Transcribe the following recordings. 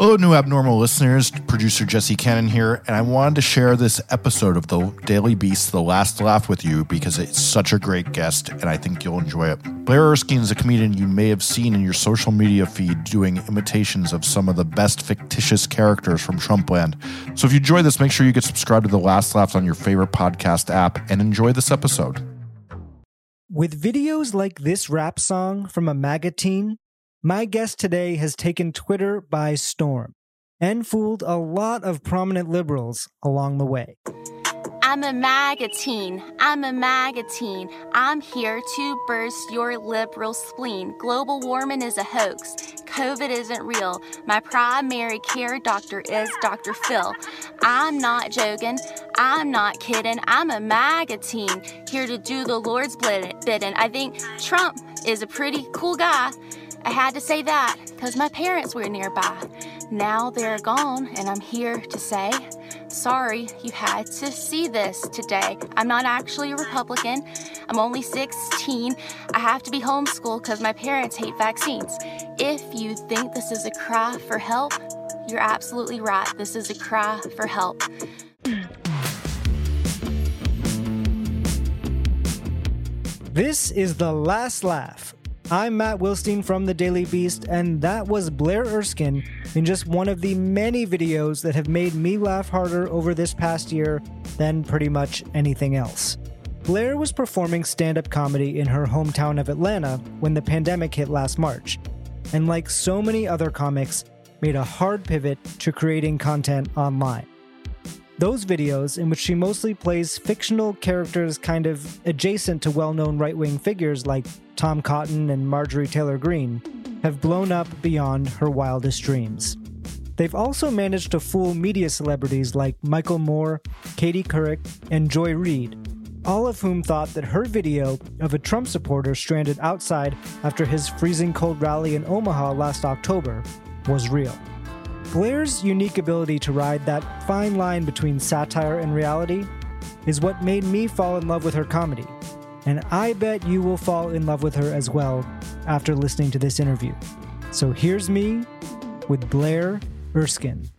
Hello, new abnormal listeners. Producer Jesse Cannon here, and I wanted to share this episode of the Daily Beast, The Last Laugh, with you because it's such a great guest, and I think you'll enjoy it. Blaire Erskine is a comedian you may have seen in your social media feed doing imitations of some of the best fictitious characters from Trumpland. So if you enjoy this, make sure you get subscribed to The Last Laugh on your favorite podcast app and enjoy this episode. With videos like this rap song from a MAGA teen, my guest today has taken Twitter by storm and fooled a lot of prominent liberals along the way. I'm a MAGA teen. I'm a MAGA teen. I'm here to burst your liberal spleen. Global warming is a hoax. COVID isn't real. My primary care doctor is Dr. Phil. I'm not joking. I'm not kidding. I'm a MAGA teen. Here to do the Lord's bidding. I think Trump is a pretty cool guy. I had to say that because my parents were nearby. Now they're gone, and I'm here to say, sorry you had to see this today. I'm not actually a Republican. I'm only 16. I have to be homeschooled because my parents hate vaccines. If you think this is a cry for help, you're absolutely right. This is a cry for help. This is The Last Laugh. I'm Matt Wilstein from The Daily Beast, and that was Blaire Erskine in just one of the many videos that have made me laugh harder over this past year than pretty much anything else. Blaire was performing stand up comedy in her hometown of Atlanta when the pandemic hit last March, and like so many other comics, made a hard pivot to creating content online. Those videos, in which she mostly plays fictional characters kind of adjacent to well known right wing figures like Tom Cotton and Marjorie Taylor Greene, have blown up beyond her wildest dreams. They've also managed to fool media celebrities like Michael Moore, Katie Couric, and Joy Reid, all of whom thought that her video of a Trump supporter stranded outside after his freezing cold rally in Omaha last October was real. Blaire's unique ability to ride that fine line between satire and reality is what made me fall in love with her comedy. And I bet you will fall in love with her as well after listening to this interview. So here's me with Blaire Erskine.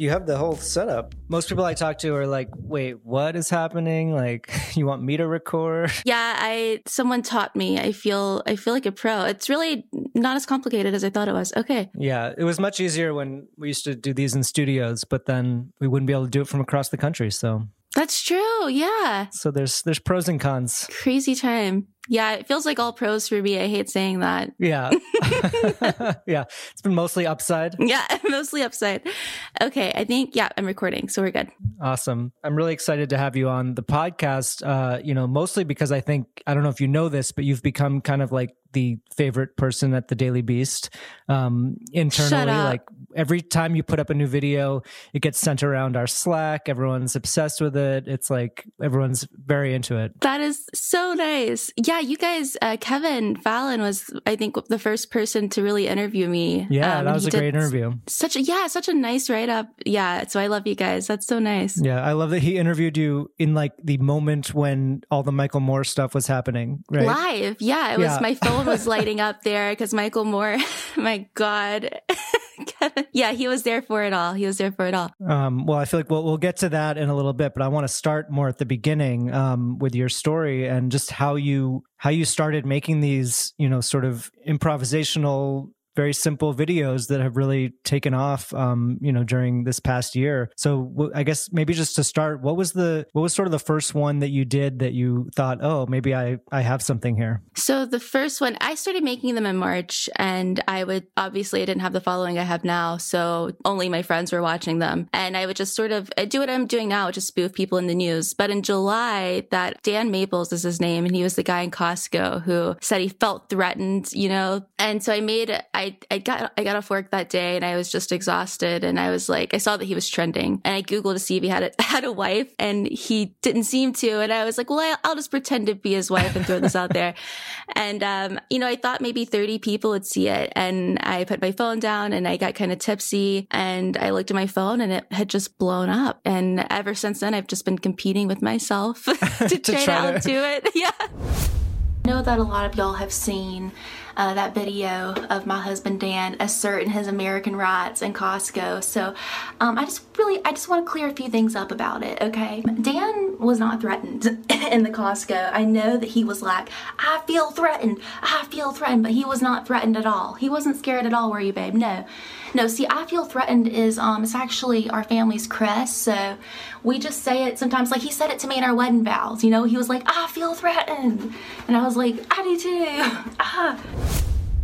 You have the whole setup. Most people I talk to are like, wait, what is happening? Like, you want me to record? Yeah, I someone taught me. I feel I feel like a pro. It's really not as complicated as I thought it was. Okay. Yeah, it was much easier when we used to do these in studios, but then we wouldn't be able to do it from across the country. So That's true. Yeah. so there's there's pros and cons. Crazy time. Yeah, it feels like all pros for me. I hate saying that. Yeah. yeah. It's been mostly upside. Yeah, mostly upside. Okay, I think yeah, I'm recording, so we're good. Awesome. I'm really excited to have you on the podcast. Uh, you know, mostly because I think I don't know if you know this, but you've become kind of like the favorite person at the Daily Beast um, internally. Like every time you put up a new video, it gets sent around our Slack. Everyone's obsessed with it. It's like everyone's very into it. That is so nice. Yeah, you guys, uh, Kevin Fallon was, I think, the first person to really interview me. Yeah, Um, that was a great interview. Such a yeah, such a nice write up. Yeah, so I love you guys. That's so nice. Yeah, I love that he interviewed you in like the moment when all the Michael Moore stuff was happening. Right? Live, yeah, it was. Yeah. My phone was lighting up there because Michael Moore. my God. Yeah, he was there for it all. He was there for it all. Um, well, I feel like we'll, we'll get to that in a little bit, but I want to start more at the beginning um, with your story and just how you how you started making these, you know, sort of improvisational, very simple videos that have really taken off, um, you know, during this past year. So I guess maybe just to start, what was the what was sort of the first one that you did that you thought, oh, maybe I I have something here. So the first one, I started making them in March, and I would obviously I didn't have the following I have now, so only my friends were watching them, and I would just sort of I do what I'm doing now, just spoof people in the news. But in July, that Dan Maples is his name, and he was the guy in Costco who said he felt threatened, you know, and so I made I got I got off work that day and I was just exhausted and I was like I saw that he was trending and I googled to see if he had a, had a wife and he didn't seem to. And I was like well I'll just pretend to be his wife and throw this out there. And um, you know I thought maybe 30 people would see it and I put my phone down and I got kind of tipsy and I looked at my phone and it had just blown up. And ever since then I've just been competing with myself to, to try, try to do it. Yeah. I know that a lot of y'all have seen uh, that video of my husband Dan asserting his American rights in Costco. So um, I just really, I just want to clear a few things up about it, okay? Dan was not threatened in the Costco. I know that he was like, I feel threatened, I feel threatened, but he was not threatened at all. He wasn't scared at all, were you, babe? No. No, see, I feel threatened is, um, it's actually our family's crest, so we just say it sometimes, like he said it to me in our wedding vows, you know, he was like, I feel threatened. And I was like, I do too. ah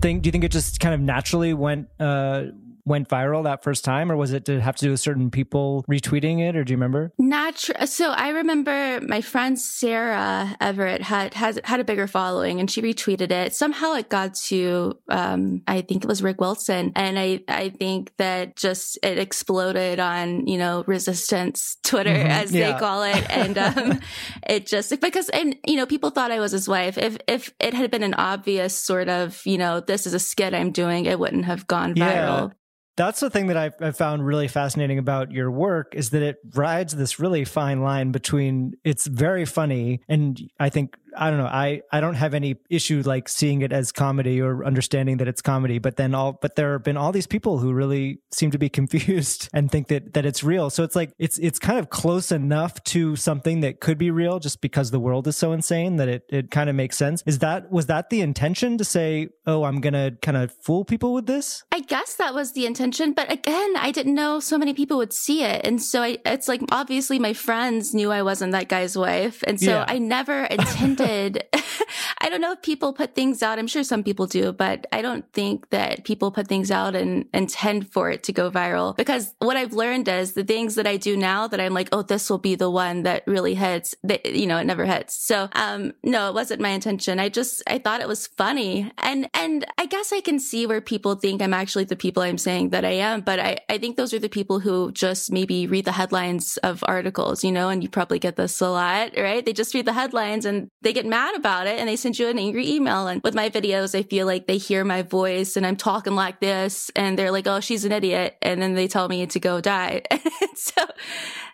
think do you think it just kind of naturally went uh went viral that first time, or was it to have to do with certain people retweeting it, or do you remember? Not true. So I remember my friend Sarah Everett had has had a bigger following, and she retweeted it. Somehow it got to um, I think it was Rick Wilson, and I I think that just it exploded on you know resistance Twitter mm-hmm. as yeah. they call it, and um, it just because and you know people thought I was his wife. If if it had been an obvious sort of you know this is a skit I'm doing, it wouldn't have gone viral. Yeah that's the thing that I've, I've, found really fascinating about your work is that it rides this really fine line between it's very funny and I think I don't know. I, I don't have any issue like seeing it as comedy or understanding that it's comedy, but then all, but there have been all these people who really seem to be confused and think that, that it's real. So it's like, it's, it's kind of close enough to something that could be real just because the world is so insane that it, it kind of makes sense. Is that, was that the intention to say, oh, I'm going to kind of fool people with this? I guess that was the intention. But again, I didn't know so many people would see it. And so I, it's like, obviously my friends knew I wasn't that guy's wife. And so yeah. I never intended I don't know if people put things out. I'm sure some people do, but I don't think that people put things out and intend for it to go viral because what I've learned is the things that I do now that I'm like, oh, this will be the one that really hits that, you know, it never hits. So, um, no, it wasn't my intention. I just, I thought it was funny. And, and I guess I can see where people think I'm actually the people I'm saying that I am, but I, I think those are the people who just maybe read the headlines of articles, you know, and you probably get this a lot, right? They just read the headlines and they get mad about it and they send you an angry email. And with my videos, I feel like they hear my voice and I'm talking like this and they're like, oh, she's an idiot. And then they tell me to go die. so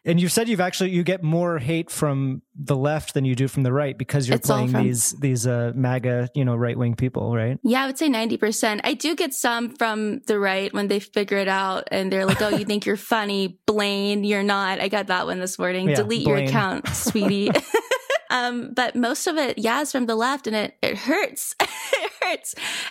and you've said you've actually you get more hate from the left than you do from the right because you're playing these these uh, MAGA, you know, right wing people, right? Yeah, I would say ninety percent. I do get some from the right when they figure it out and they're like, "Oh, you think you're funny, Blaine? You're not." I got that one this morning. Yeah, Delete Blaine. your account, sweetie. Um, but most of it, yeah, is from the left and it, it hurts. it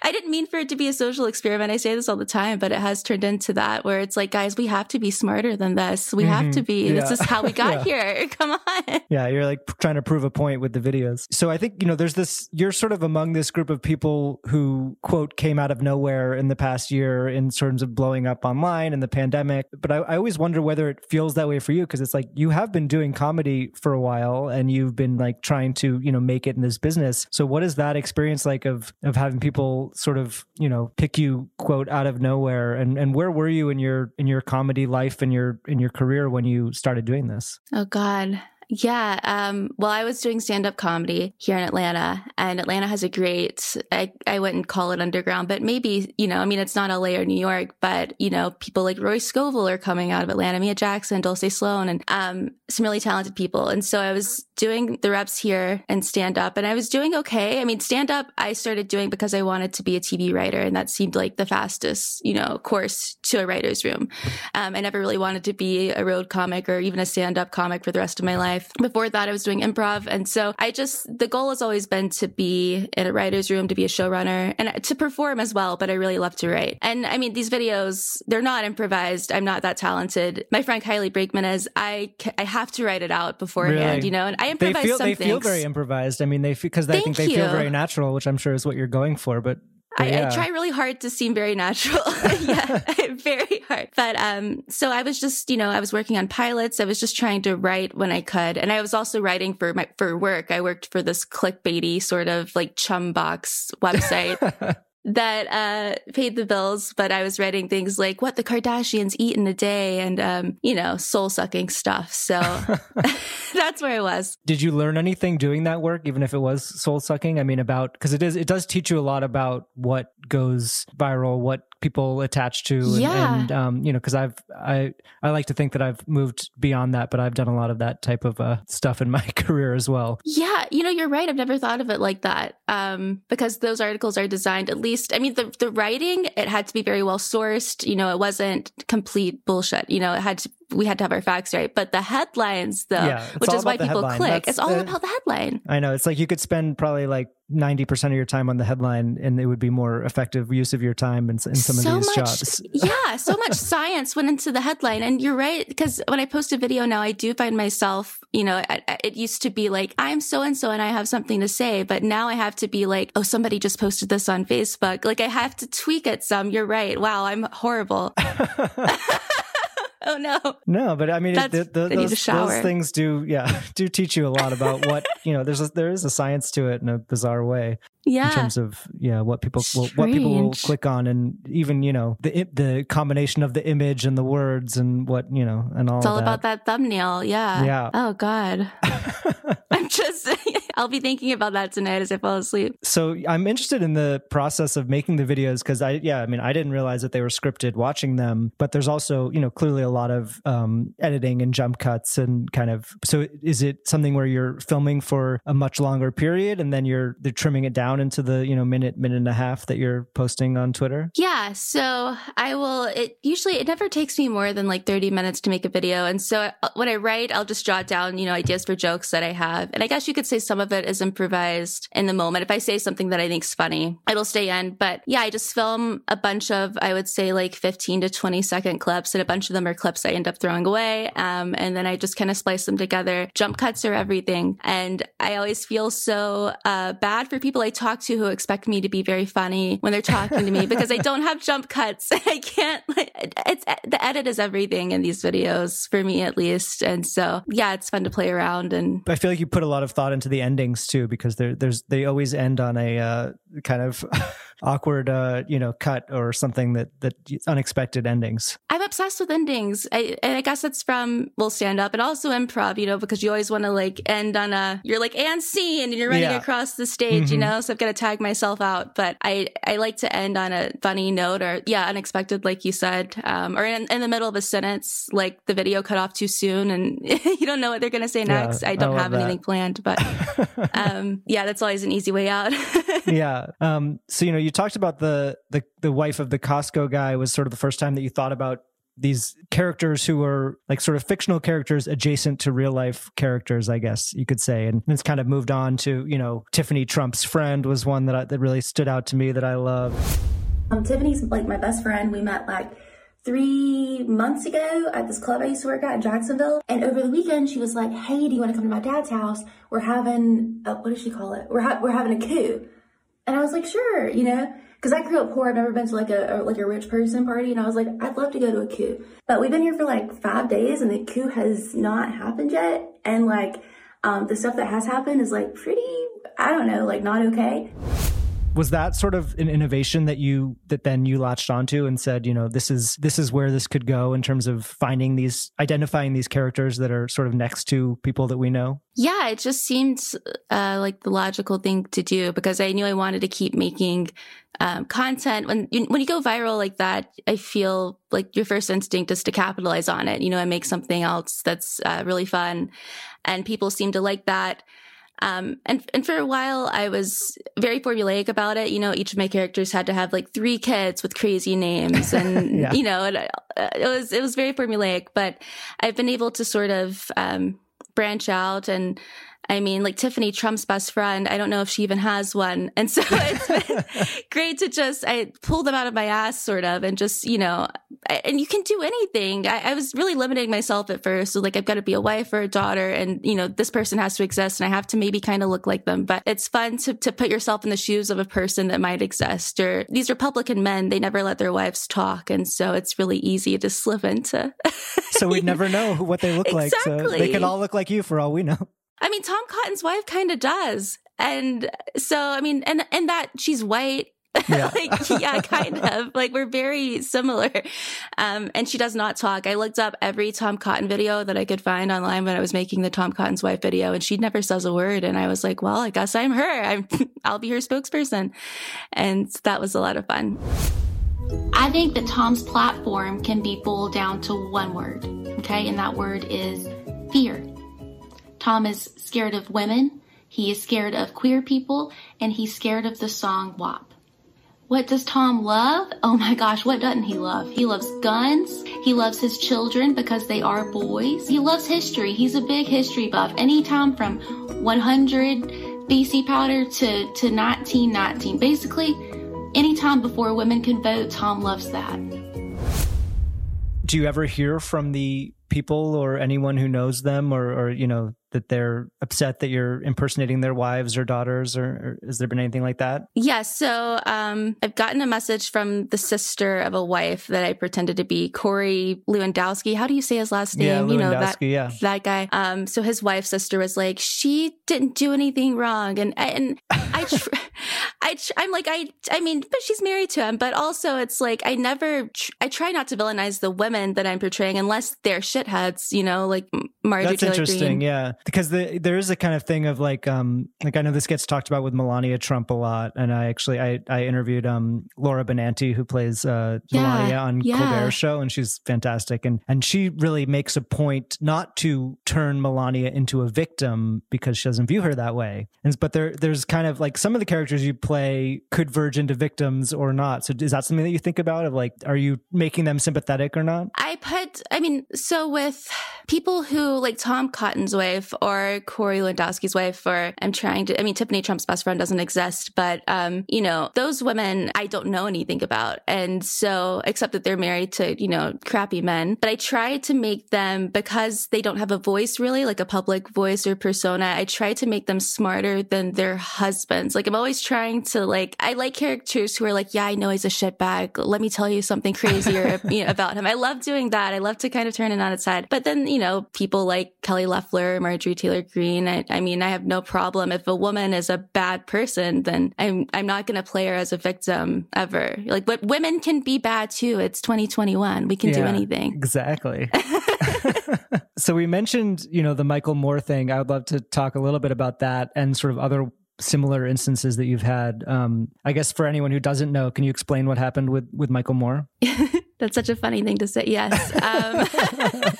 I didn't mean for it to be a social experiment. I say this all the time, but it has turned into that where it's like, guys, we have to be smarter than this. We mm-hmm. have to mm-hmm. be. Yeah. This is how we got yeah. here. Come on. Yeah. You're like trying to prove a point with the videos. So I think, you know, there's this, you're sort of among this group of people who quote came out of nowhere in the past year in terms of blowing up online and the pandemic. But I, I always wonder whether it feels that way for you because it's like you have been doing comedy for a while and you've been like, like trying to you know make it in this business so what is that experience like of of having people sort of you know pick you quote out of nowhere. And and where were you in your in your comedy life and your in your career when you started doing this? Oh god yeah. Um, well, I was doing stand up comedy here in Atlanta, and Atlanta has a great, I, I wouldn't call it underground, but maybe, you know, I mean, it's not LA or New York, but, you know, people like Rory Scovel are coming out of Atlanta, Mia Jackson, Dulcé Sloan, and um, some really talented people. And so I was doing the reps here and stand up, and I was doing okay. I mean, stand up, I started doing because I wanted to be a TV writer, and that seemed like the fastest, you know, course to a writer's room. Um, I never really wanted to be a road comic or even a stand up comic for the rest of my life life. Before that, I was doing improv. And so I just, the goal has always been to be in a writer's room, to be a showrunner and to perform as well. But I really love to write. And I mean, these videos, they're not improvised. I'm not that talented. My friend Kylie Brakeman is, I, I have to write it out beforehand, really? you know, and I improvise they feel, They things. feel very improvised. I mean, they, feel, because I think they you. feel very natural, which I'm sure is what you're going for. But yeah. I, try really hard to seem very natural. yeah, very hard. But um, so I was just, you know, I was working on pilots. I was just trying to write when I could, and I was also writing for my for work. I worked for this clickbaity sort of like chum box website. that uh, paid the bills, but I was writing things like what the Kardashians eat in a day and, um, you know, soul sucking stuff. So that's where I was. Did you learn anything doing that work, even if it was soul sucking? I mean, about because it is, it does teach you a lot about what goes viral, what people attach to, and, Yeah. and um, you know, because I've I I like to think that I've moved beyond that, but I've done a lot of that type of uh, stuff in my career as well. Yeah, you know, you're right. I've never thought of it like that. Um, because those articles are designed at least, I mean, the, the writing, it had to be very well sourced. You know, it wasn't complete bullshit. You know, it had to, we had to have our facts right. But the headlines, though, Yeah, which is why people headline. click, That's it's all the- about the headline. I know it's like you could spend probably like ninety percent of your time on the headline, and it would be more effective use of your time in, in some so of these much, jobs. yeah, so much science went into the headline. And you're right, because when I post a video now, I do find myself, you know, it, it used to be like, I'm so and so and I have something to say. But now I have to be like, oh, somebody just posted this on Facebook. Like I have to tweak it some. You're right. Wow, I'm horrible. oh no. No, but I mean, it, the, the, I need to those, those things do, yeah, do teach you a lot about what you know. There's a, there is a science to it in a bizarre way Yeah. in terms of yeah what people will, what people will click on, and even you know the the combination of the image and the words and what you know and all. It's all that. about that thumbnail. Yeah. Yeah. Oh God. I'm just, I'll be thinking about that tonight as I fall asleep. so I'm interested in the process of making the videos because I yeah I mean I didn't realize that they were scripted watching them but there's also you know clearly a lot of um, editing and jump cuts and kind of so is it something where you're filming for a much longer period and then you're they're trimming it down into the you know minute minute and a half that you're posting on Twitter Yeah, so I will. It usually it never takes me more than like thirty minutes to make a video, and so uh, when I write, I'll just jot down you know ideas for jokes that I have, and I guess you could say some of it is improvised in the moment. If I say something that I think's funny, it'll stay in. But yeah, I just film a bunch of I would say like fifteen to twenty second clips, and a bunch of them are clips I end up throwing away, um, and then I just kind of splice them together. Jump cuts are everything, and I always feel so uh, bad for people I talk to who expect me to be very funny when they're talking to me because I don't have jump cuts. I can't. Like, it's the edit is everything in these videos for me at least, and so yeah, it's fun to play around and I feel like you put a lot of thought into the endings too because there there's they always end on a uh, kind of awkward uh, you know cut or something that that unexpected endings I'm obsessed with endings. I, and I guess that's from well stand up and also improv, you know, because you always want to like end on a you're like and scene and you're running Yeah. across the stage, you Mhm. know. So I've got to tag myself out, but I I like to end on a funny note or yeah, unexpected, like you said, um, or in, in the middle of a sentence, like the video cut off too soon and you don't know what they're gonna say next. I I don't love have that. anything planned, but um, yeah, that's always an easy way out. yeah. Um, so you know, you talked about the the the wife of the Costco guy was sort of the first time that you thought about these characters who were like sort of fictional characters adjacent to real life characters, I guess you could say. And it's kind of moved on to you know Tiffany Trump's friend was one that I, that really stood out to me that I love. Um, Tiffany's like my best friend. We met like three months ago at this club I used to work at in Jacksonville. And over the weekend, she was like, "Hey, do you want to come to my dad's house? We're having a, what does she call it? We're ha- we're having a coup." And I was like, "Sure," you know, because I grew up poor. I've never been to like a, a like a rich person party, and I was like, "I'd love to go to a coup." But we've been here for like five days, and the coup has not happened yet. And like, um, the stuff that has happened is like pretty. I don't know, like not okay. Was that sort of an innovation that you that then you latched onto and said you know this is this is where this could go in terms of finding these identifying these characters that are sort of next to people that we know Yeah, it just seemed uh, like the logical thing to do because I knew I wanted to keep making um, content. When you, when you go viral like that, I feel like your first instinct is to capitalize on it. You know, and make something else that's uh, really fun, and people seem to like that. Um, and and for a while, I was very formulaic about it. You know, each of my characters had to have like three kids with crazy names, and Yeah. you know, it, uh, it was it was very formulaic. But I've been able to sort of um, branch out and I mean, like Tiffany Trump's best friend, I don't know if she even has one. And so it's been great to just, I pull them out of my ass sort of and just, you know, I- and you can do anything. I, I was really limiting myself at first. So like, I've got to be a wife or a daughter and, you know, this person has to exist and I have to maybe kind of look like them. But it's fun to, to put yourself in the shoes of a person that might exist or these Republican men, they never let their wives talk. And so it's really easy to slip into. so we'd never know what they look like so they Exactly. could all look like you for all we know I mean, Tom Cotton's wife kind of does. And so, I mean, and, and that she's white Yeah. like, yeah, kind of. Like we're very similar. Um, and she does not talk. I looked up every Tom Cotton video that I could find online when I was making the Tom Cotton's wife video, and she never says a word. And I was like, well, I guess I'm her. I'm, I'll be her spokesperson. And that was a lot of fun. I think that Tom's platform can be boiled down to one word. Okay. And that word is fear. Tom is scared of women. He is scared of queer people and he's scared of the song WAP. What does Tom love? Oh my gosh, what doesn't he love? He loves guns. He loves his children because they are boys. He loves history. He's a big history buff. Anytime from 100 BC powder to, to 1919. Basically, anytime before women can vote, Tom loves that. Do you ever hear from the people or anyone who knows them or, or you know, that they're upset that you're impersonating their wives or daughters or, or has there been anything like that? Yeah so um, i've gotten a message from the sister of a wife that i pretended to be corey lewandowski. How do you say his last name? Yeah, you know that yeah. that guy. Um, so his wife's sister was like she didn't do anything wrong. And and i tr- I tr- i'm like i i mean but she's married to him. But also it's like i never tr- i try not to villainize the women that i'm portraying unless they're shitheads you know like marjorie that's interesting yeah because the, there is a kind of thing of like um like I know this gets talked about with Melania Trump a lot, and I actually I I interviewed um Laura Benanti who plays uh Yeah, Melania on yeah. Colbert show, and she's fantastic, and and she really makes a point not to turn Melania into a victim because she doesn't view her that way, and but there there's kind of like some of the characters you play could verge into victims or not. So is that something that you think about of like are you making them sympathetic or not? I put, I mean, so with people who like Tom Cotton's wife or Corey Lewandowski's wife, or I'm trying to, I mean, Tiffany Trump's best friend doesn't exist, but, um, you know, those women I don't know anything about. And so, except that they're married to, you know, crappy men, but I try to make them because they don't have a voice really, like a public voice or persona. I try to make them smarter than their husbands. Like I'm always trying to like, I like characters who are like, yeah, I know he's a shitbag. Let me tell you something crazier you know, about him. I love doing that. I love to kind of turn it on its head. But then, you know, people like Kelly Loeffler, Marjorie Taylor Greene. I, I mean, I have no problem if a woman is a bad person, then I'm I'm not going to play her as a victim ever. Like, but women can be bad too. It's 2021. We can do anything. Exactly. so we mentioned, you know, the Michael Moore thing. I would love to talk a little bit about that and sort of other similar instances that you've had. Um, I guess for anyone who doesn't know, can you explain what happened with with Michael Moore? That's such a funny thing to say. Yes. Um,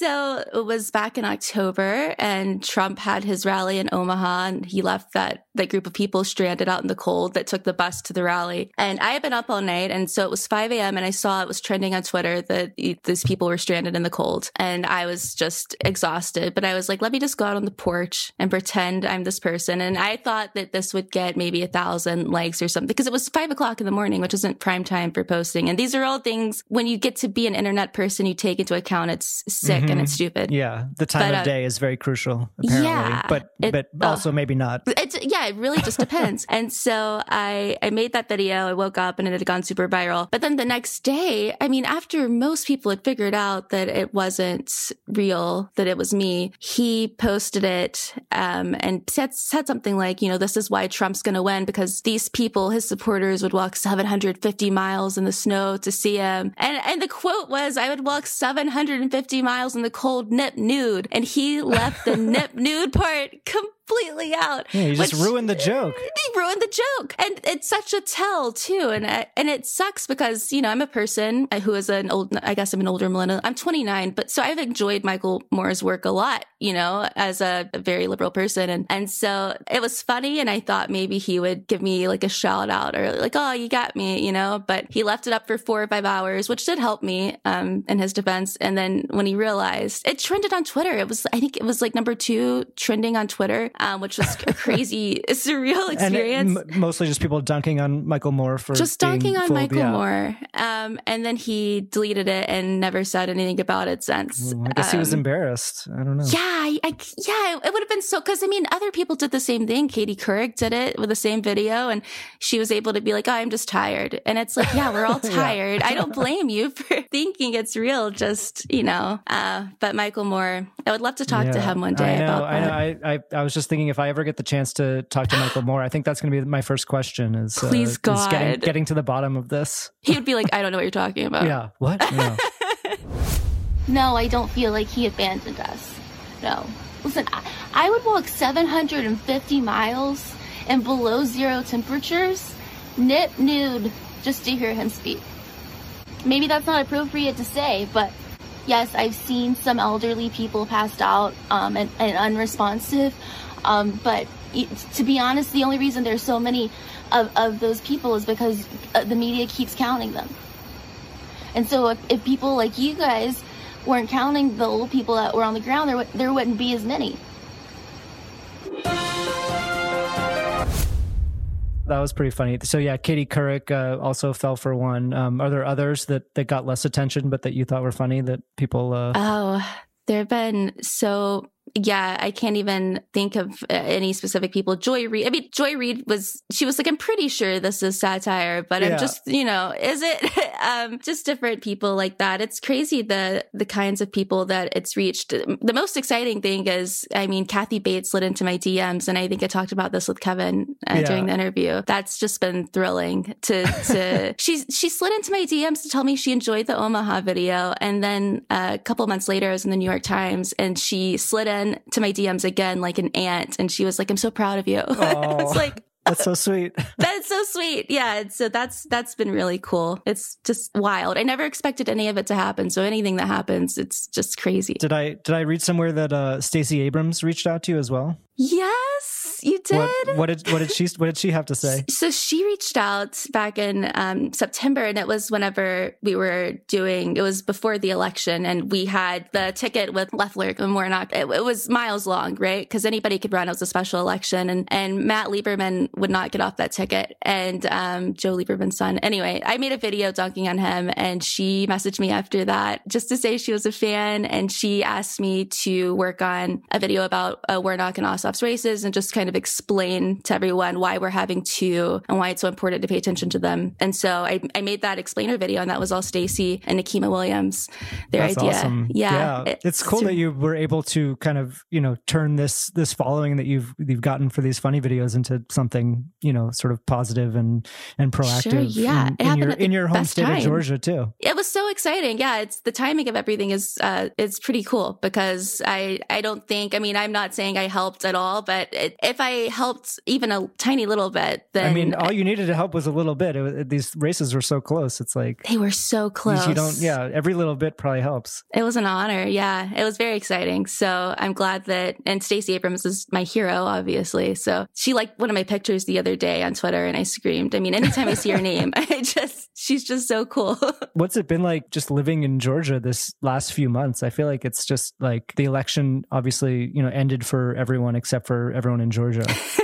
so it was back in October, and Trump had his rally in Omaha, and he left that that group of people stranded out in the cold that took the bus to the rally. And I had been up all night, and so it was 5 a.m. and I saw it was trending on Twitter that these people were stranded in the cold, and I was just exhausted. But I was like, let me just go out on the porch and pretend I'm this person. And I thought that this would get maybe a thousand likes or something because it was five o'clock in the morning, which isn't prime time for posting. And these are all things when you get to be an internet person, you take into account it's sick and it's stupid. Yeah, the time But, of uh, day is very crucial. Apparently, Yeah, but it- but oh. also maybe not. It's yeah, it really just depends. and so I I made that video. I woke up and it had gone super viral. But then the next day, I mean, after most people had figured out that it wasn't real, that it was me, he posted it um, and said said something like, you know, this is why Trump's going to win because these people, his supporters, would walk 750 miles in the snow to see him. And and the quote was, I would walk 750 miles in the cold nip nude, and he left the nip nude part completely out. Yeah, you just which- ruined the joke. He ruined the joke, and it's such a tell too, and I, and it sucks because you know I'm a person who is an old, I guess I'm an older millennial. I'm 29, but so I've enjoyed Michael Moore's work a lot, you know, as a, a very liberal person, and and so it was funny, and I thought maybe he would give me like a shout out or like, oh, you got me, you know, but he left it up for four or five hours, which did help me, um, in his defense, and then when he realized it trended on Twitter, it was I think it was like number two trending on Twitter, um, which was a crazy surreal And it- experience m- mostly just people dunking on Michael Moore for just dunking on Michael yeah. Moore. Um, and then he deleted it and never said anything about it since. Ooh, I guess he was Um, embarrassed. I don't know. yeah, I, I- yeah, it would have been so. Because I mean, other people did the same thing. Katie Couric did it with the same video, and she was able to be like, oh, "I'm just tired," and it's like, yeah, we're all Yeah. tired. I don't blame you for thinking it's real. Just you know, uh, but Michael Moore, I would love to talk to him one day know. about I know. I, I I was just thinking if I ever get the chance to talk to Michael Moore, I think that's going to be my first question. Is uh, Please, is getting, God. getting to the bottom of this. He would be like, "I don't know what you're talking about." Yeah. What? No. No, I don't feel like he abandoned us. No. Listen, I, I would walk 750 miles in below zero temperatures, nip nude, just to hear him speak. Maybe that's not appropriate to say, but yes, I've seen some elderly people passed out um, and, and unresponsive. Um, but to be honest, the only reason there's so many of, of those people is because uh, the media keeps counting them. And so if, if people like you guys weren't counting the old people that were on the ground, there, would- there wouldn't be as many. That was pretty funny. So yeah, Katie Couric uh, also fell for one. Um, are there others that that got less attention, but that you thought were funny that people? Uh, Oh, there have been so yeah, I can't even think of uh, any specific people. Joy Reid. I mean, Joy Reid was she was like, I'm pretty sure this is satire, but Yeah. I'm just you know, is it? um, just different people like that. It's crazy the the kinds of people that it's reached. The most exciting thing is, I mean, Kathy Bates slid into my DMs, and I think I talked about this with Kevin uh, Yeah. during the interview. That's just been thrilling to to she's she slid into my DMs to tell me she enjoyed the Omaha video, and then uh, a couple months later, I was in the New York Times, and she slid in to my DMs again like an aunt, and she was like, "I'm so proud of you." it's like. that's so sweet. That's so sweet. Yeah. So that's that's been really cool. It's just wild. I never expected any of it to happen. So anything that happens, it's just crazy. Did I did I read somewhere that uh, Stacey Abrams reached out to you as well? Yes, you did. What, what did what did she what did she have to say? So she reached out back in um, September, and it was whenever we were doing. It was before the election, and we had the ticket with Loeffler and Warnock. It, it was miles long, right? Because anybody could run. It was a special election, and and Matt Lieberman would not get off that ticket, and um, Joe Lieberman's son. Anyway, I made a video dunking on him, and she messaged me after that just to say she was a fan, and she asked me to work on a video about uh, Warnock and Races, and just kind of explain to everyone why we're having two and why it's so important to pay attention to them. And so I, I made that explainer video, and that was all Stacey and Nikema Williams, their That's idea. awesome. Yeah, it's cool that you were able to kind of you know turn this this following that you've you've gotten for these funny videos into something you know sort of positive and and proactive. yeah. in, It in happened your in your home state time. of Georgia too. it was so exciting. Yeah, it's the timing of everything is uh it's pretty cool because I I don't think I mean I'm not saying I helped at all, but it, if I helped even a tiny little bit, then I mean, all you needed to help was a little bit. It, these races were so close. It's like they were so close. you don't. Yeah, every little bit probably helps. It was an honor. Yeah, it was very exciting. So I'm glad that, and Stacey Abrams is my hero, obviously. So she liked one of my pictures the other day on Twitter and I screamed. I mean, anytime I see her name, I just, she's just so cool. What's it been like just living in Georgia this last few months? I feel like it's just like the election obviously, you know, ended for everyone except for everyone in Georgia.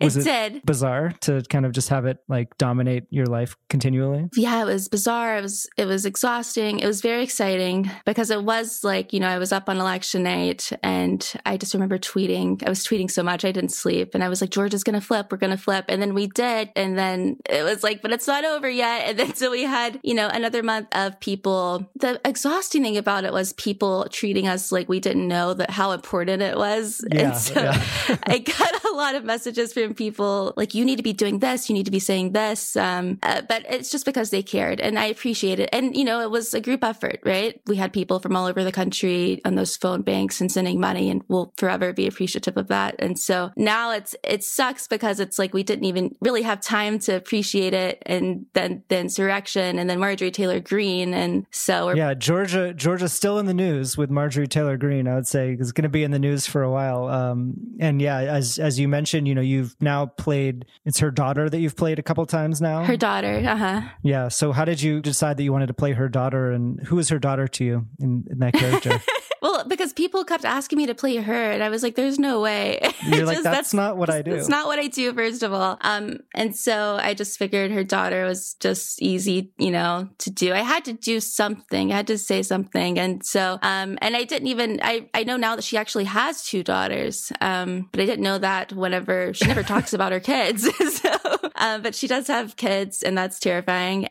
it, Was it- did. Bizarre to kind of just have it like dominate your life continually. Yeah, it was bizarre. It was it was exhausting. It was very exciting because it was like, you know, I was up on election night and I just remember tweeting. I was tweeting so much I didn't sleep and I was like, Georgia's gonna flip, we're gonna flip. And then we did. And then it was like, but it's not over yet. And then so we had, you know, another month of people. The exhausting thing about it was people treating us like we didn't know that how important it was. Yeah, and so yeah. I got a lot of messages from people like, you need to be doing this, you need to be saying this. Um, uh, but it's just because they cared and I appreciate it. And, you know, it was a group effort, right? We had people from all over the country on those phone banks and sending money and we'll forever be appreciative of that. And so now it's, it sucks because it's like we didn't even really have time to appreciate it. And then the insurrection and then Marjorie Taylor Greene. And so Yeah, Georgia, Georgia's still in the news with Marjorie Taylor Greene. I would say is going to be in the news for a while. Um, and yeah, as as you mentioned, you know, you've now played. It's her daughter that you've played a couple times now. her daughter. Uh huh. yeah. So how did you decide that you wanted to play her daughter, and who is her daughter to you in, in that character? well, because people kept asking me to play her, and I was like, "There's no way." You're like, that's, that's, not what I do. It's not what I do, first of all. Um, and so I just figured her daughter was just easy, you know, to do. I had to do something. I had to say something, and so, um, and I didn't even. I I know now that she actually has two daughters, um, but I didn't know that whenever she never talks about her kids. so, um, but she does have kids, and that's terrifying.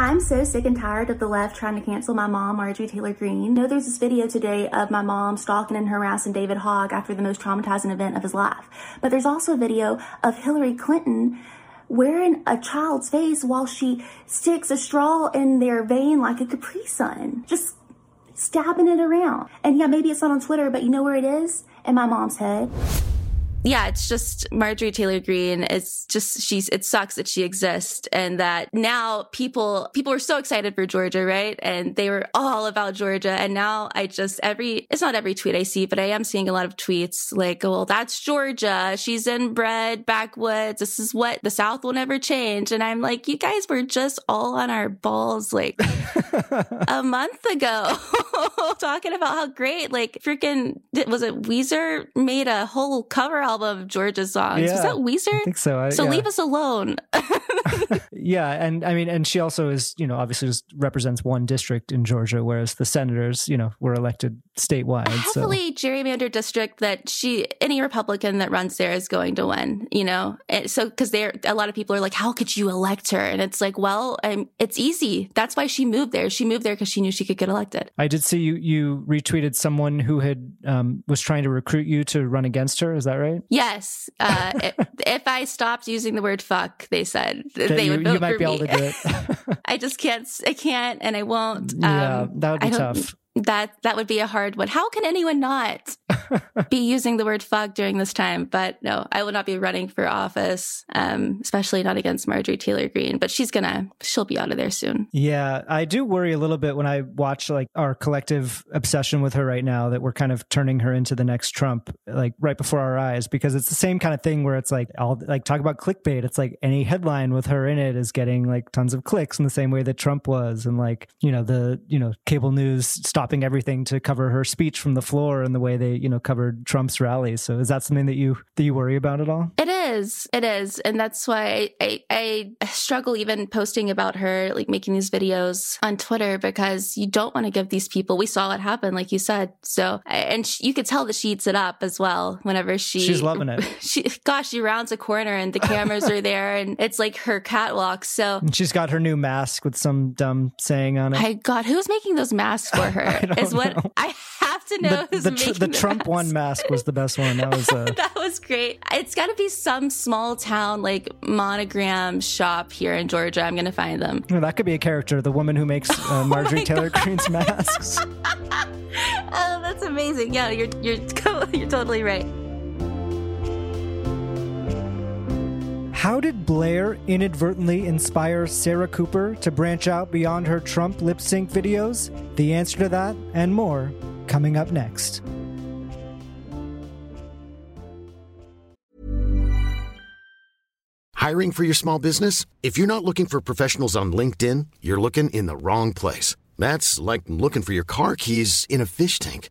I'm so sick and tired of the left trying to cancel my mom, Marjorie Taylor Greene. Know, there's this video today of my mom stalking and harassing David Hogg after the most traumatizing event of his life. But there's also a video of Hillary Clinton wearing a child's face while she sticks a straw in their vein like a Capri Sun. Just stabbing it around. And yeah, maybe it's not on Twitter, but you know where it is? In my mom's head yeah, it's just Marjorie Taylor Greene. It's just she's it sucks that she exists and that now people people were so excited for Georgia, right? And they were all about Georgia. And now I just every it's not every tweet I see, but I am seeing a lot of tweets like, well, that's Georgia. She's inbred backwoods. This is what the South will never change. And I'm like, you guys were just all on our balls like a month ago talking about how great like freaking was it Weezer made a whole cover album of Georgia's songs. Yeah, Was that Weezer? I think so. I, so yeah. leave us alone. yeah, and I mean, and she also is, you know, obviously just represents one district in Georgia, whereas the senators, you know, were elected statewide. A heavily so. gerrymandered district that she, any Republican that runs there is going to win. You know, and so because there, a lot of people are like, how could you elect her? And it's like, well, I'm, it's easy. That's why she moved there. She moved there because she knew she could get elected. I did see you. You retweeted someone who had um, was trying to recruit you to run against her. Is that right? Yes. Uh, if I stopped using the word fuck, they said they you, would vote you might for be me. able to do it. I just can't. I can't, and I won't. Yeah, um, that would be tough that that would be a hard one. How can anyone not be using the word fuck during this time? But no, I will not be running for office, um, especially not against Marjorie Taylor Greene. But she's gonna, she'll be out of there soon. Yeah, I do worry a little bit when I watch like our collective obsession with her right now that we're kind of turning her into the next Trump, like right before our eyes, because it's the same kind of thing where it's like I'll like talk about clickbait. It's like any headline with her in it is getting like tons of clicks in the same way that Trump was, and like you know the you know cable news stopping everything to cover her speech from the floor and the way they, you know, covered Trump's rallies. So is that something that you that you worry about at all? It is. It is. And that's why I, I, I struggle even posting about her, like making these videos on Twitter because you don't want to give these people, we saw it happen, like you said. So, and she, you could tell that she eats it up as well whenever she, she's loving it. She, gosh, she rounds a corner and the cameras are there and it's like her catwalk. So and she's got her new mask with some dumb saying on it. My God, who's making those masks for her? is what know. I have to know. The, the, tr- the Trump one mask was the best one. That was uh... that was great. It's got to be some small town like monogram shop here in Georgia. I'm gonna find them. That could be a character. The woman who makes uh, oh Marjorie oh Taylor God. Greene's masks. oh, that's amazing. Yeah, you're you're you're totally right. How did Blaire inadvertently inspire Sarah Cooper to branch out beyond her Trump lip sync videos? The answer to that and more coming up next. Hiring for your small business? If you're not looking for professionals on LinkedIn, you're looking in the wrong place. That's like looking for your car keys in a fish tank.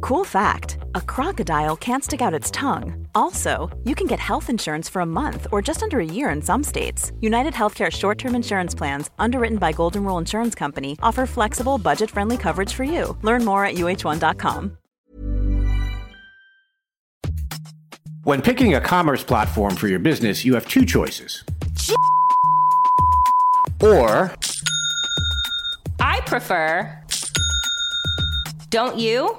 Cool fact, a crocodile can't stick out its tongue. Also, you can get health insurance for a month or just under a year in some states. United Healthcare short-term insurance plans, underwritten by Golden Rule Insurance Company, offer flexible, budget-friendly coverage for you. Learn more at uh1.com. When picking a commerce platform for your business, you have two choices. Or I prefer Don't you?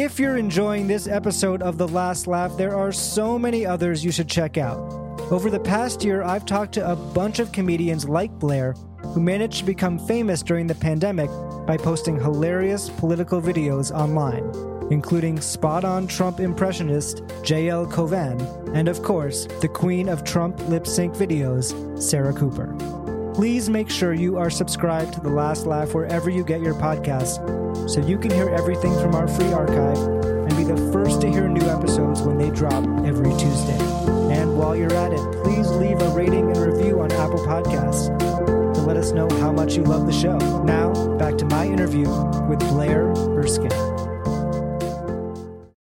If you're enjoying this episode of The Last Laugh, there are so many others you should check out. Over the past year, I've talked to a bunch of comedians like Blaire who managed to become famous during the pandemic by posting hilarious political videos online, including spot on Trump impressionist JL Cullen, and of course, the queen of Trump lip sync videos, Sarah Cooper. Please make sure you are subscribed to The Last Laugh wherever you get your podcasts so you can hear everything from our free archive and be the first to hear new episodes when they drop every Tuesday. And while you're at it, please leave a rating and review on Apple Podcasts to let us know how much you love the show. Now, back to my interview with Blaire Erskine.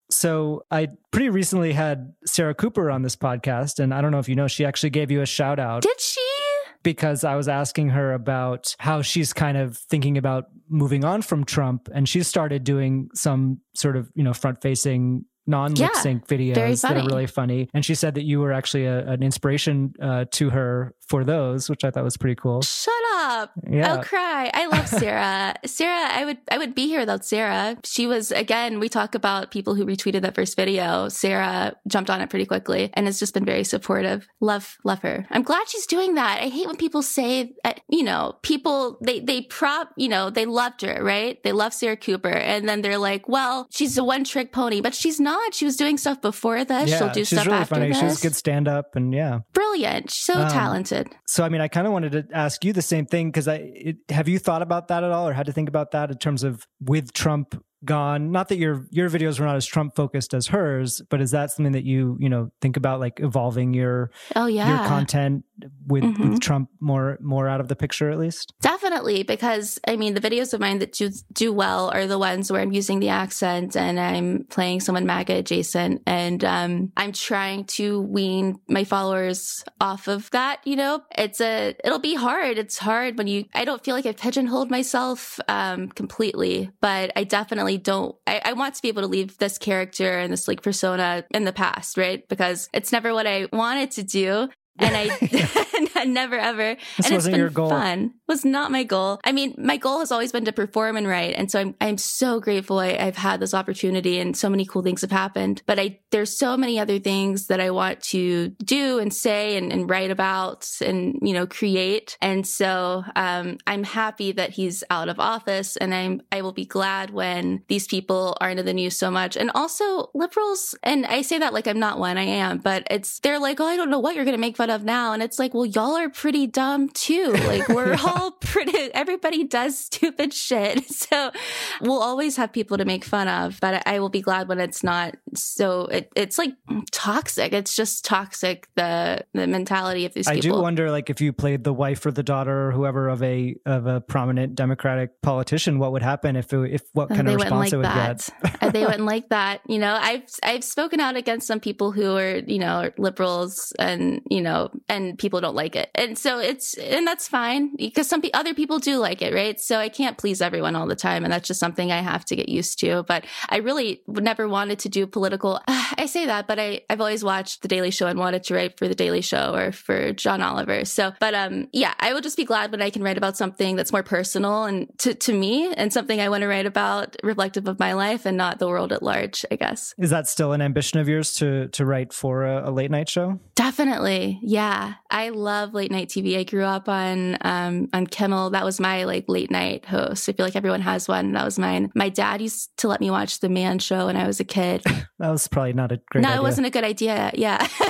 So, I pretty recently had Sarah Cooper on this podcast, and I don't know if you know, she actually gave you a shout out. Did she? Because I was asking her about how she's kind of thinking about moving on from Trump and she started doing some sort of, you know, front facing non lip sync very videos that are really funny. And she said that you were actually a, an inspiration uh, to her for those, which I thought was pretty cool. Shut up. Yeah. I'll cry. I love Sarah. Sarah, I would I would be here without Sarah. She was again, we talk about people who retweeted that first video. Sarah jumped on it pretty quickly and has just been very supportive. Love love her. I'm glad she's doing that. I hate when people say you know, people they they prop, you know, they loved her, right? They love Sarah Cooper and then they're like, "Well, she's a one-trick pony." But she's not. She was doing stuff before this. She'll do stuff really after funny. this. She's a good stand up and yeah. Brilliant. So Um, talented. So, I mean, I kind of wanted to ask you the same thing because I it, have you thought about that at all, or had to think about that in terms of with Trump gone? Not that your your videos were not as Trump focused as hers, but is that something that you you know think about like evolving your Oh yeah. your content with Mhm. with Trump more more out of the picture at least? Definitely, because I mean, the videos of mine that do, do well are the ones where I'm using the accent and I'm playing someone MAGA adjacent, and um, I'm trying to wean my followers off of that. You know, it's a it'll be hard. It's hard when you. I don't feel like I've pigeonholed myself um, completely, but I definitely don't. I, I want to be able to leave this character and this like persona in the past, right? Because it's never what I wanted to do. And I never ever. This and it's wasn't been your goal. fun. Was not my goal. I mean, my goal has always been to perform and write, and so I'm I'm so grateful I, I've had this opportunity, and so many cool things have happened. But I there's so many other things that I want to do and say and, and write about and you know create. And so um, I'm happy that he's out of office, and I'm I will be glad when these people are into the news so much. And also liberals, and I say that like I'm not one, I am, but it's they're like, oh, I don't know what you're gonna make fun of now, and it's like, well, y'all are pretty dumb too. Like we're all pretty. Everybody does stupid shit, so we'll always have people to make fun of. But I will be glad when it's not so. It, it's like toxic. It's just toxic. The the mentality of these I people. I do wonder, like, if you played the wife or the daughter or whoever of a of a prominent Democratic politician, what would happen if it, if what kind they of response like it would that. get? They wouldn't like that. You know, I've I've spoken out against some people who are you know liberals and you know, and people don't like it. And so it's, and that's fine because some other people do like it, right? So I can't please everyone all the time. And that's just something I have to get used to. But I really never wanted to do political. I say that, but I, I've always watched The Daily Show and wanted to write for The Daily Show or for John Oliver. So, but um, yeah, I will just be glad when I can write about something that's more personal and to, to me and something I want to write about reflective of my life and not the world at large, I guess. Is that still an ambition of yours to to write for a, a late night show? Definitely. Yeah. I love late night TV. I grew up on um on Kimmel. That was my like late night host. I feel like everyone has one. That was mine. My dad used to let me watch the man show when I was a kid. that was probably not a great No, idea. it wasn't a good idea. Yeah.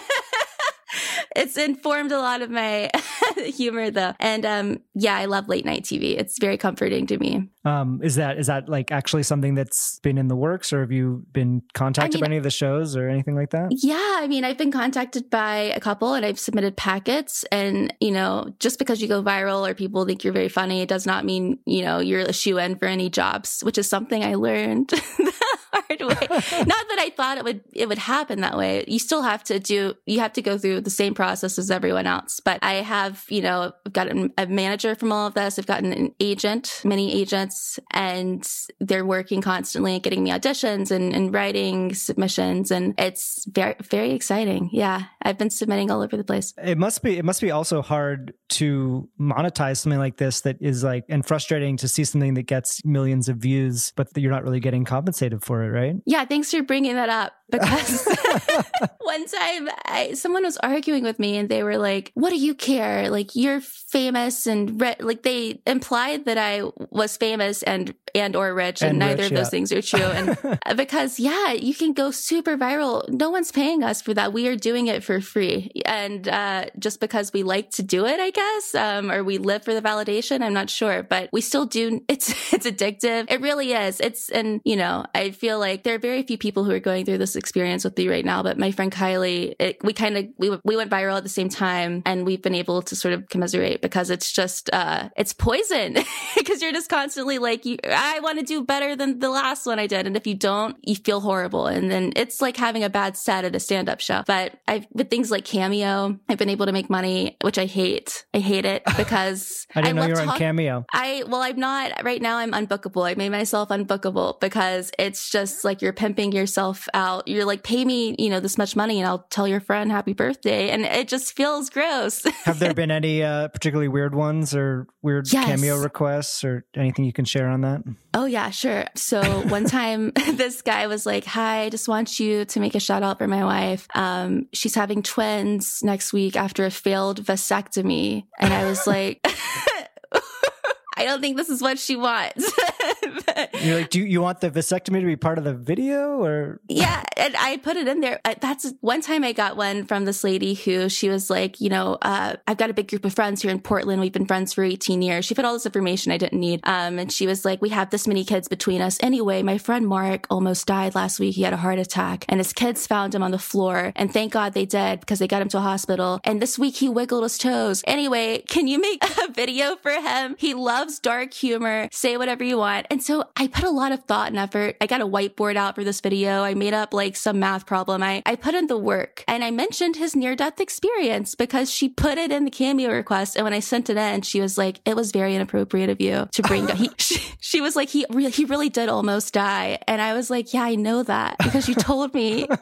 it's informed a lot of my humor though. And um yeah, I love late night TV. It's very comforting to me. Um, is that is that like actually something that's been in the works, or have you been contacted I mean, by any of the shows or anything like that? Yeah, I mean, I've been contacted by a couple, and I've submitted packets. And you know, just because you go viral or people think you're very funny, it does not mean you know you're a shoe in for any jobs, which is something I learned hard way. not that I thought it would it would happen that way. You still have to do you have to go through the same process as everyone else. But I have you know I've got a manager from all of this. I've gotten an agent, many agents and they're working constantly at getting me auditions and, and writing submissions and it's very very exciting yeah i've been submitting all over the place it must be it must be also hard to monetize something like this that is like and frustrating to see something that gets millions of views but that you're not really getting compensated for it right? Yeah thanks for bringing that up because one time I, someone was arguing with me and they were like what do you care? Like you're famous and re-, like they implied that i was famous and and or rich and, and neither rich, of those yeah. things are true. And because yeah you can go super viral. No one's paying us for that. We are doing it for free. And uh, just because we like to do it i guess um, or we live for the validation i'm not sure. But we still do it's it's addictive. It really is. It's and you know i feel like there are very few people who are going through this experience with me right now but my friend kylie it, we kind of we, we went viral at the same time and we've been able to sort of commiserate because it's just uh it's poison because you're just constantly like you, i want to do better than the last one i did. And if you don't you feel horrible. And then it's like having a bad set at a stand-up show. But i've with things like cameo i've been able to make money which i hate. I hate it because i didn't I know you were talk- on cameo. I well i'm not right now i'm unbookable. I made myself unbookable because it's just like you're pimping yourself out you're like pay me you know this much money and i'll tell your friend happy birthday and it just feels gross have there been any uh, particularly weird ones or weird Yes. cameo requests or anything you can share on that Oh yeah, sure. So one time this guy was like, "Hi, I just want you to make a shout out for my wife. Um, she's having twins next week after a failed vasectomy." And I was like, "I don't think this is what she wants." You're like do you, you want the vasectomy to be part of the video or yeah, and I put it in there. Uh, That's one time I got one from this lady who she was like, you know, uh, I've got a big group of friends here in Portland. We've been friends for 18 years. She put all this information I didn't need. Um, and she was like, we have this many kids between us. Anyway, my friend Mark almost died last week. He had a heart attack and his kids found him on the floor. And thank God they did because they got him to a hospital. And this week he wiggled his toes. Anyway, can you make a video for him? He loves dark humor. Say whatever you want. And so I put a lot of thought and effort. I got a whiteboard out for this video. I made up like some math problem. I, I put in the work and I mentioned his near death experience because she put it in the cameo request. And when I sent it in, she was like, it was very inappropriate of you to bring, he, she, she was like, he really, he really did almost die. And I was like, yeah, I know that because you told me.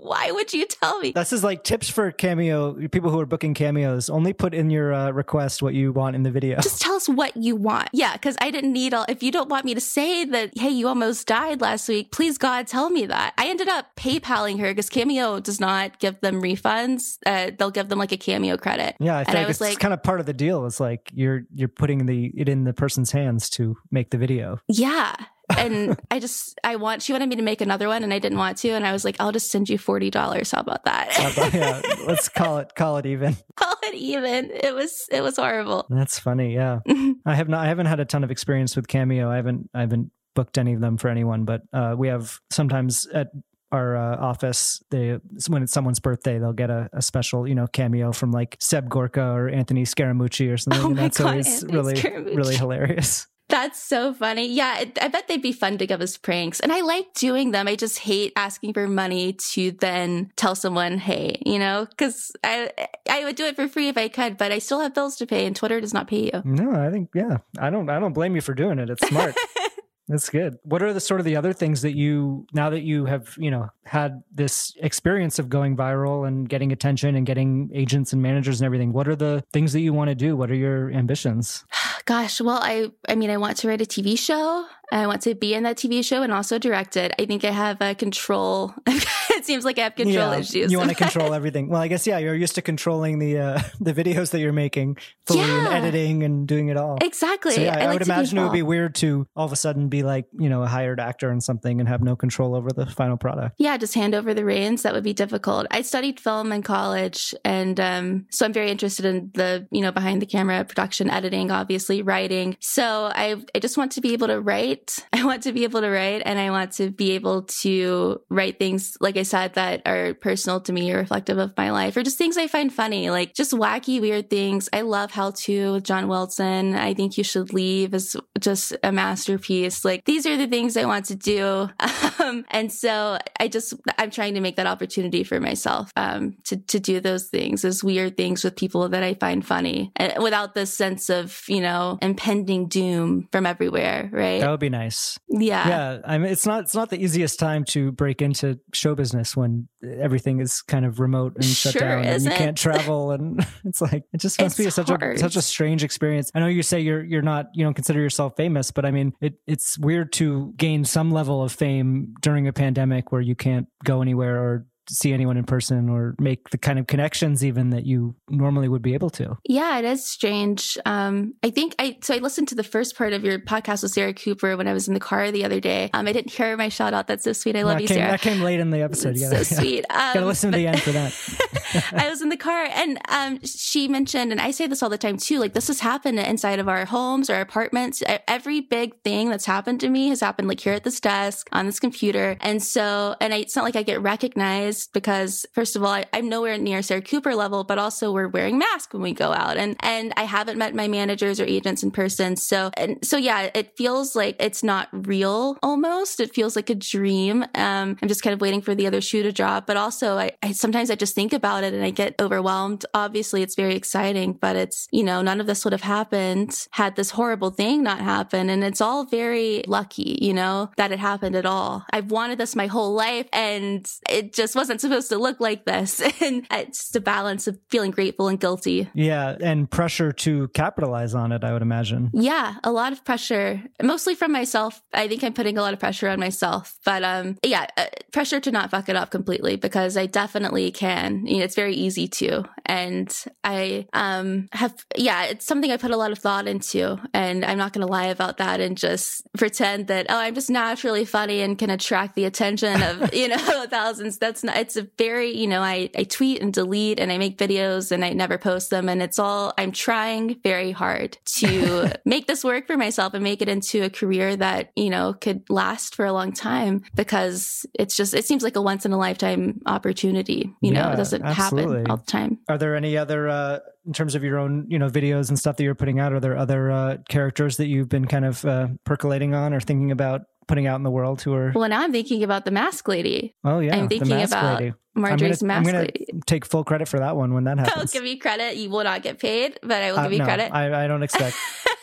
Why would you tell me? this is like tips for cameo people who are booking cameos only put in your uh, request what you want in the video just tell us what you want. Yeah, because I didn't need all. If you don't want me to say that, hey, you almost died last week, please God, tell me that. I ended up PayPaling her because Cameo does not give them refunds. Uh, they'll give them like a Cameo credit. yeah i and I was it's like, kind of part of the deal it's like you're you're putting the it in the person's hands to make the video yeah. And I just, I want, she wanted me to make another one and I didn't want to. And I was like, I'll just send you $40. How about that? yeah, let's call it call it even Call it even. It was, it was horrible. that's funny yeah i have not i haven't had a ton of experience with cameo i haven't i haven't booked any of them for anyone but uh, we have sometimes at our uh, office they when it's someone's birthday they'll get a, a special you know cameo from like seb gorka or anthony scaramucci or something Oh and that's God, always Anthony really Scaramucci. really hilarious That's so funny. Yeah, I bet they'd be fun to give us pranks. And I like doing them. I just hate asking for money to then tell someone, hey, you know, because I I would do it for free if I could, but I still have bills to pay and Twitter does not pay you. No, I think yeah. I don't I don't blame you for doing it. It's smart. That's good. What are the sort of the other things that you now that you have, you know, had this experience of going viral and getting attention and getting agents and managers and everything, what are the things that you want to do? What are your ambitions? Gosh, well, I I mean, I want to write a TV show. I want to be in that TV show and also direct it. I think I have a control. it seems like I have control yeah, issues. You want to control everything. Well, I guess yeah, you're used to controlling the uh, the videos that you're making, fully yeah. and editing and doing it all. Exactly. So, yeah, I, I like would imagine it would be weird to all of a sudden be like you know a hired actor and something and have no control over the final product. Yeah, just hand over the reins. That would be difficult. I studied film in college, and um, so I'm very interested in the you know behind the camera production, editing, obviously writing. So I I just want to be able to write. I want to be be able to write and I want to be able to write things, like I said, that are personal to me or reflective of my life or just things I find funny, like just wacky, weird things. I love How To with John Wilson. I think You Should Leave is just a masterpiece. Like these are the things I want to do. Um, and so I just, I'm trying to make that opportunity for myself um, to, to do those things, those weird things with people that I find funny and without this sense of, you know, impending doom from everywhere, right? That would be nice. Yeah. Yeah. I mean, it's not, it's not the easiest time to break into show business when everything is kind of remote and shut Sure down and you can't travel. And it's like, it just must It's be such a, such a strange experience. I know you say you're, you're not, you don't consider yourself famous, but I mean, it, it's weird to gain some level of fame during a pandemic where you can't go anywhere or see anyone in person or make the kind of connections even that you normally would be able to. Yeah, it is strange. Um, I think I so I listened to the first part of your podcast with Sarah Cooper when I was in the car the other day. Um, I didn't hear my shout out. That's so sweet. I love that you, came, Sarah. That came late in the episode. It's gotta- so sweet. gotta Um, listen to the end for that. I was in the car and um, she mentioned, and I say this all the time too, like this has happened inside of our homes, our apartments. Every big thing that's happened to me has happened like here at this desk on this computer. And so, and I, it's not like I get recognized because first of all, I, I'm nowhere near Sarah Cooper level, but also we're wearing masks when we go out and, and I haven't met my managers or agents in person. So, and so yeah, it feels like it's not real almost. It feels like a dream. Um, I'm just kind of waiting for the other shoe to drop, but also I, I sometimes I just think about it and I get overwhelmed. Obviously it's very exciting, but it's, you know, none of this would have happened had this horrible thing not happened. And it's all very lucky, you know, that it happened at all. I've wanted this my whole life and it just wasn't supposed to look like this. And it's a balance of feeling grateful and guilty. Yeah, and pressure to capitalize on it, I would imagine. Yeah, a lot of pressure, mostly from myself. I think I'm putting a lot of pressure on myself, but um, yeah, uh, pressure to not fuck it up completely because I definitely can. You know, it's very easy to, and I um have yeah, it's something I put a lot of thought into, and I'm not going to lie about that and just pretend that oh, I'm just naturally funny and can attract the attention of you know thousands. That's not. It's a very you know I I tweet and delete and I make videos and I never post them, and it's all I'm trying very hard to make this work for myself and make it into a career that you know could last for a long time because it's just it seems like a once in a lifetime opportunity. You know, it doesn't absolutely. happen all the time. Are there any other, uh, in terms of your own, you know, videos and stuff that you're putting out? Are there other uh, characters that you've been kind of uh, percolating on or thinking about putting out in the world who are? Well, now I'm thinking about the mask lady. Oh yeah, I'm thinking about Lady. Marjorie's I'm gonna, Mask I'm gonna Lady. take full credit for that one when that I'll happens. give you credit. You will not get paid, but I will Uh, give you no, credit. I, I don't expect.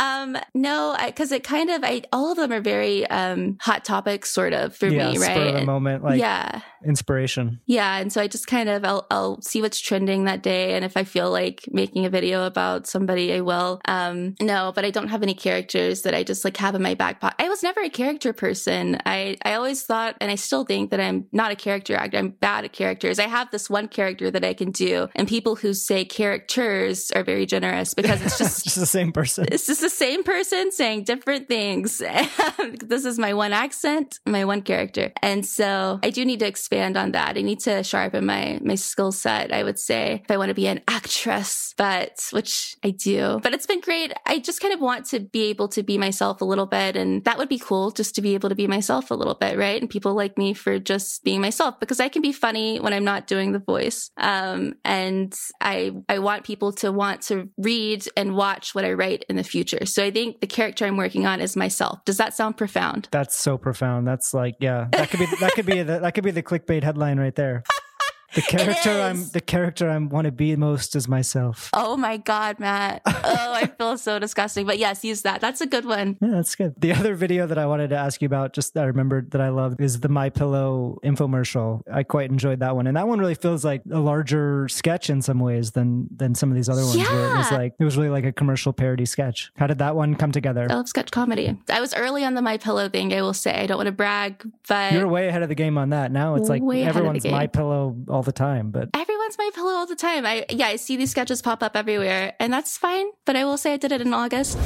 Um, no, because it kind of, I all of them are very um hot topics, sort of for yeah, me, spur right? of the moment, like yeah, inspiration. yeah, and so I just kind of I'll I'll see what's trending that day, and if I feel like making a video about somebody, I will. Um, no, but I don't have any characters that I just like have in my back pocket. I was never a character person. I I always thought, and I still think that I'm not a character actor. I'm bad at characters. I have this one character that I can do, and people who say characters are very generous because it's just Just the same person. it's just the same person saying different things. this is my one accent, my one character. And so I do need to expand on that. I need to sharpen my, my skill set, I would say, if I want to be an actress, but which I do. But it's been great. I just kind of want to be able to be myself a little bit. And that would be cool just to be able to be myself a little bit, right? And people like me for just being myself because I can be funny when I'm not doing the voice. Um, and I, I want people to want to read and watch what I write in the future character. So I think the character I'm working on is myself. Does that sound profound? That's so profound. That's like, yeah, that could be that could be the, that could be the clickbait headline right there. The character I'm the character I want to be most is myself. Oh my god, Matt. Oh, I feel so disgusting. But yes, use that. That's a good one. Yeah, that's good. The other video that I wanted to ask you about, just that I remembered that I loved, is the My Pillow infomercial. I quite enjoyed that one, and that one really feels like a larger sketch in some ways than than some of these other ones. Where it was like it was really like a commercial parody sketch. How did that one come together? I love sketch comedy. I was early on the My Pillow thing, I will say. I don't want to brag, but You're way ahead of the game on that. Now it's like Way ahead of the everyone's. My Pillow all the time, but everyone's my pillow all the time. I yeah, I see these sketches pop up everywhere, and that's fine. But I will say I did it in August.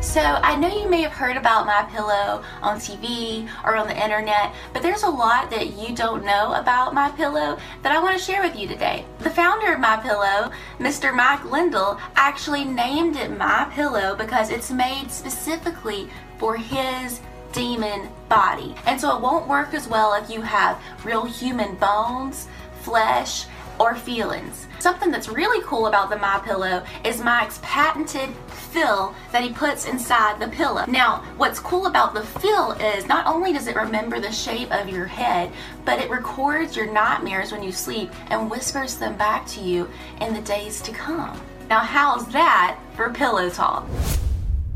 So I know you may have heard about My Pillow on TV or on the internet, but there's a lot that you don't know about My Pillow that I want to share with you today. The founder of My Pillow, Mr. Mike Lindell, actually named it My Pillow because it's made specifically for his demon body. And so it won't work as well if you have real human bones, flesh, or feelings. Something that's really cool about the My Pillow is Mike's patented fill that he puts inside the pillow. Now, what's cool about the fill is not only does it remember the shape of your head, but it records your nightmares when you sleep and whispers them back to you in the days to come. Now, how's that for pillow talk?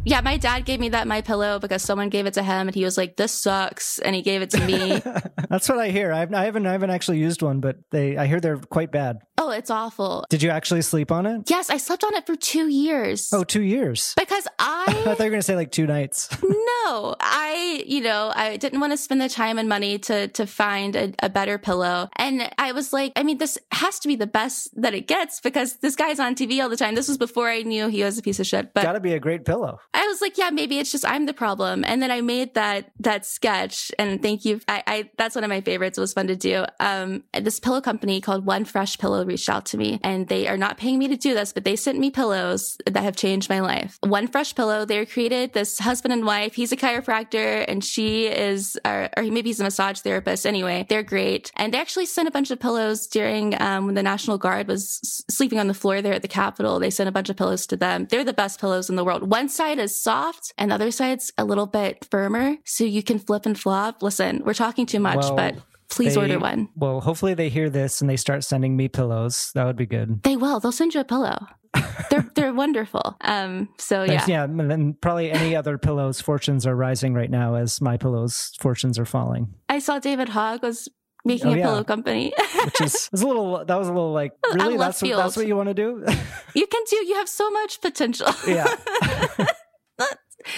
Yeah, my dad gave me that My Pillow because someone gave it to him, and he was like, "This sucks," and he gave it to me. that's what I hear. I've, I haven't I haven't actually used one, but they I hear they're quite bad. oh, it's awful. Did you actually sleep on it? Yes, I slept on it for two years. Oh, two years. because I I thought you were gonna say like two nights. no, I you know I didn't want to spend the time and money to to find a, a better pillow, and I was like, I mean, this has to be the best that it gets because this guy's on TV all the time. This was before I knew he was a piece of shit, but Got to be a great pillow. I was like, yeah, maybe it's just I'm the problem. And then I made that that sketch, and thank you. I, I that's one of my favorites. It was fun to do. Um, this pillow company called One Fresh Pillow reached out to me, and they are not paying me to do this, but they sent me pillows that have changed my life. One Fresh Pillow. They created this husband and wife. He's a chiropractor, and she is, or, or maybe he's a massage therapist. Anyway, they're great, and they actually sent a bunch of pillows during um, when the National Guard was sleeping on the floor there at the Capitol. They sent a bunch of pillows to them. They're the best pillows in the world. One side is soft and the other side's a little bit firmer. So you can flip and flop. Listen, we're talking too much, Well, but please They- order one. Well, hopefully they hear this and they start sending me pillows. That would be good. They will. They'll send you a pillow. they're they're wonderful. Um. So yeah. Yeah, and then probably any other pillows' fortunes are rising right now as my pillows' fortunes are falling. I saw David Hogg was making Oh, a yeah. pillow company. Which is was a little that was a little like really that's what, that's what you want to do. you can do. You have so much potential. yeah,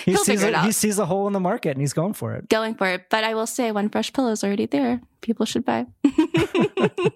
he He'll sees figure it a, he sees a hole in the market and he's going for it. Going for it. But I will say, one fresh pillow is already there. People should buy.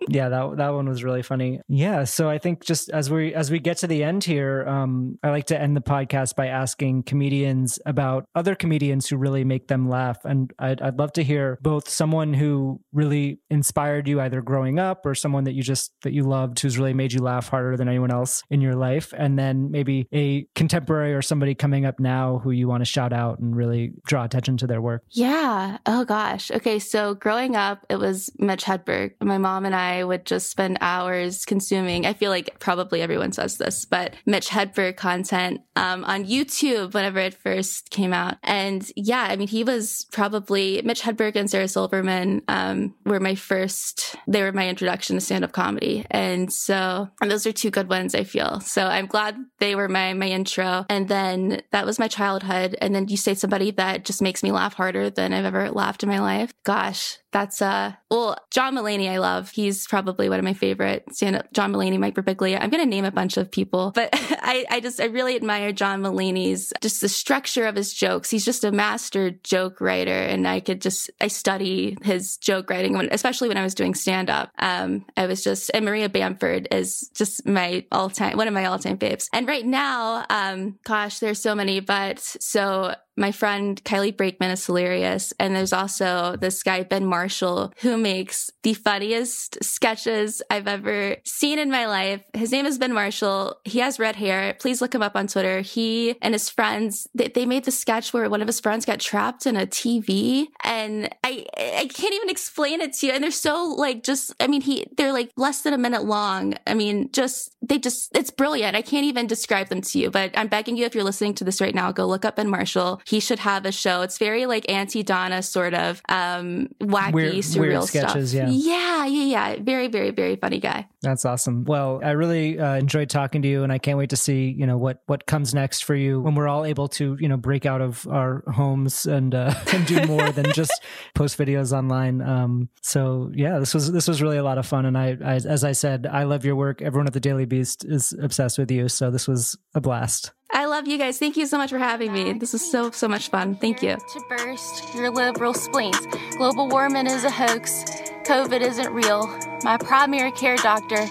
yeah, that that one was really funny. Yeah, so I think just as we as we get to the end here, um, I like to end the podcast by asking comedians about other comedians who really make them laugh, and I'd I'd love to hear both someone who really inspired you either growing up or someone that you just that you loved who's really made you laugh harder than anyone else in your life, and then maybe a contemporary or somebody coming up now who you want to shout out and really draw attention to their work. Yeah. Oh gosh. Okay. So growing up, it was Mitch Hedberg. My mom and I would just spend hours consuming. I feel like probably everyone says this, but Mitch Hedberg content um, on YouTube whenever it first came out. And yeah, I mean, he was probably Mitch Hedberg and Sarah Silverman um, were my first. They were my introduction to stand up comedy, and so and those are two good ones. I feel so. I'm glad they were my my intro, and then that was my childhood. And then you say somebody that just makes me laugh harder than I've ever laughed in my life. Gosh, that's uh well, John Mulaney I love. He's probably one of my favorite stand up John Mulaney, Mike Birbiglia. I'm gonna name a bunch of people, but I, I just I really admire John Mulaney's just the structure of his jokes. He's just a master joke writer and I could just I study his joke writing when especially when I was doing stand up. Um I was just and Maria Bamford is just my all time one of my all time faves. And right now, um, gosh, there's so many, but so my friend Kylie Brakeman is hilarious. And there's also this guy, Ben Marshall, who makes the funniest sketches I've ever seen in my life. His name is Ben Marshall. He has red hair. Please look him up on Twitter. He and his friends, they, they made the sketch where one of his friends got trapped in a TV. And I, I can't even explain it to you. And they're so like, just, I mean, he, they're like less than a minute long. I mean, just they just, it's brilliant. I can't even describe them to you, but I'm begging you, if you're listening to this right now, go look up Ben Marshall. He should have a show. It's very like Aunty Donna sort of, um, wacky, Weird- surreal weird sketches, stuff. yeah. Yeah. Yeah. Yeah. Very, very, very funny guy. That's awesome. Well, I really uh, enjoyed talking to you, and I can't wait to see you know what what comes next for you when we're all able to you know break out of our homes and uh, and do more than just post videos online. Um, so yeah, this was this was really a lot of fun, and I, I as I said, I love your work. Everyone at the Daily Beast is obsessed with you, so this was a blast. I love you guys. Thank you so much for having me. This is so, so much fun. Thank you. To burst your liberal spleens. Global warming is a hoax. COVID isn't real. My primary care doctor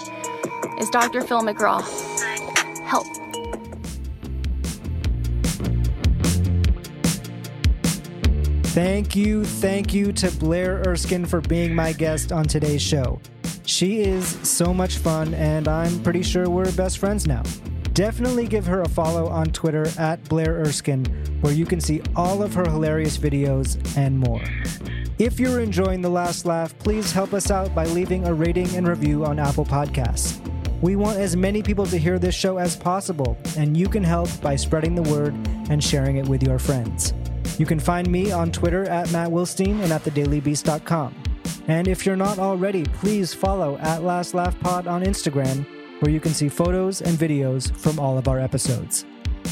is Dr. Phil McGraw. Help. Thank you, thank you to Blaire Erskine for being my guest on today's show. She is so much fun, and I'm pretty sure we're best friends now. Definitely give her a follow on Twitter at Blaire Erskine, where you can see all of her hilarious videos and more. If you're enjoying The Last Laugh, please help us out by leaving a rating and review on Apple Podcasts. We want as many people to hear this show as possible, and you can help by spreading the word and sharing it with your friends. You can find me on Twitter at Matt Wilstein and at thedailybeast.com. And if you're not already, please follow at Last Laugh Pod on Instagram, where you can see photos and videos from all of our episodes.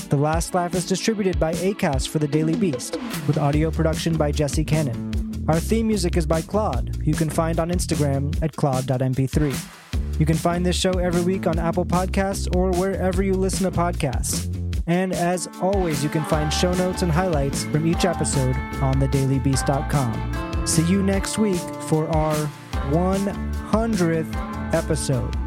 The Last Laugh is distributed by ACAST for The Daily Beast, with audio production by Jesse Cannon. Our theme music is by Claude, you can find on Instagram at claude.mp3. You can find this show every week on Apple Podcasts or wherever you listen to podcasts. And as always, you can find show notes and highlights from each episode on thedailybeast.com. See you next week for our 100th episode.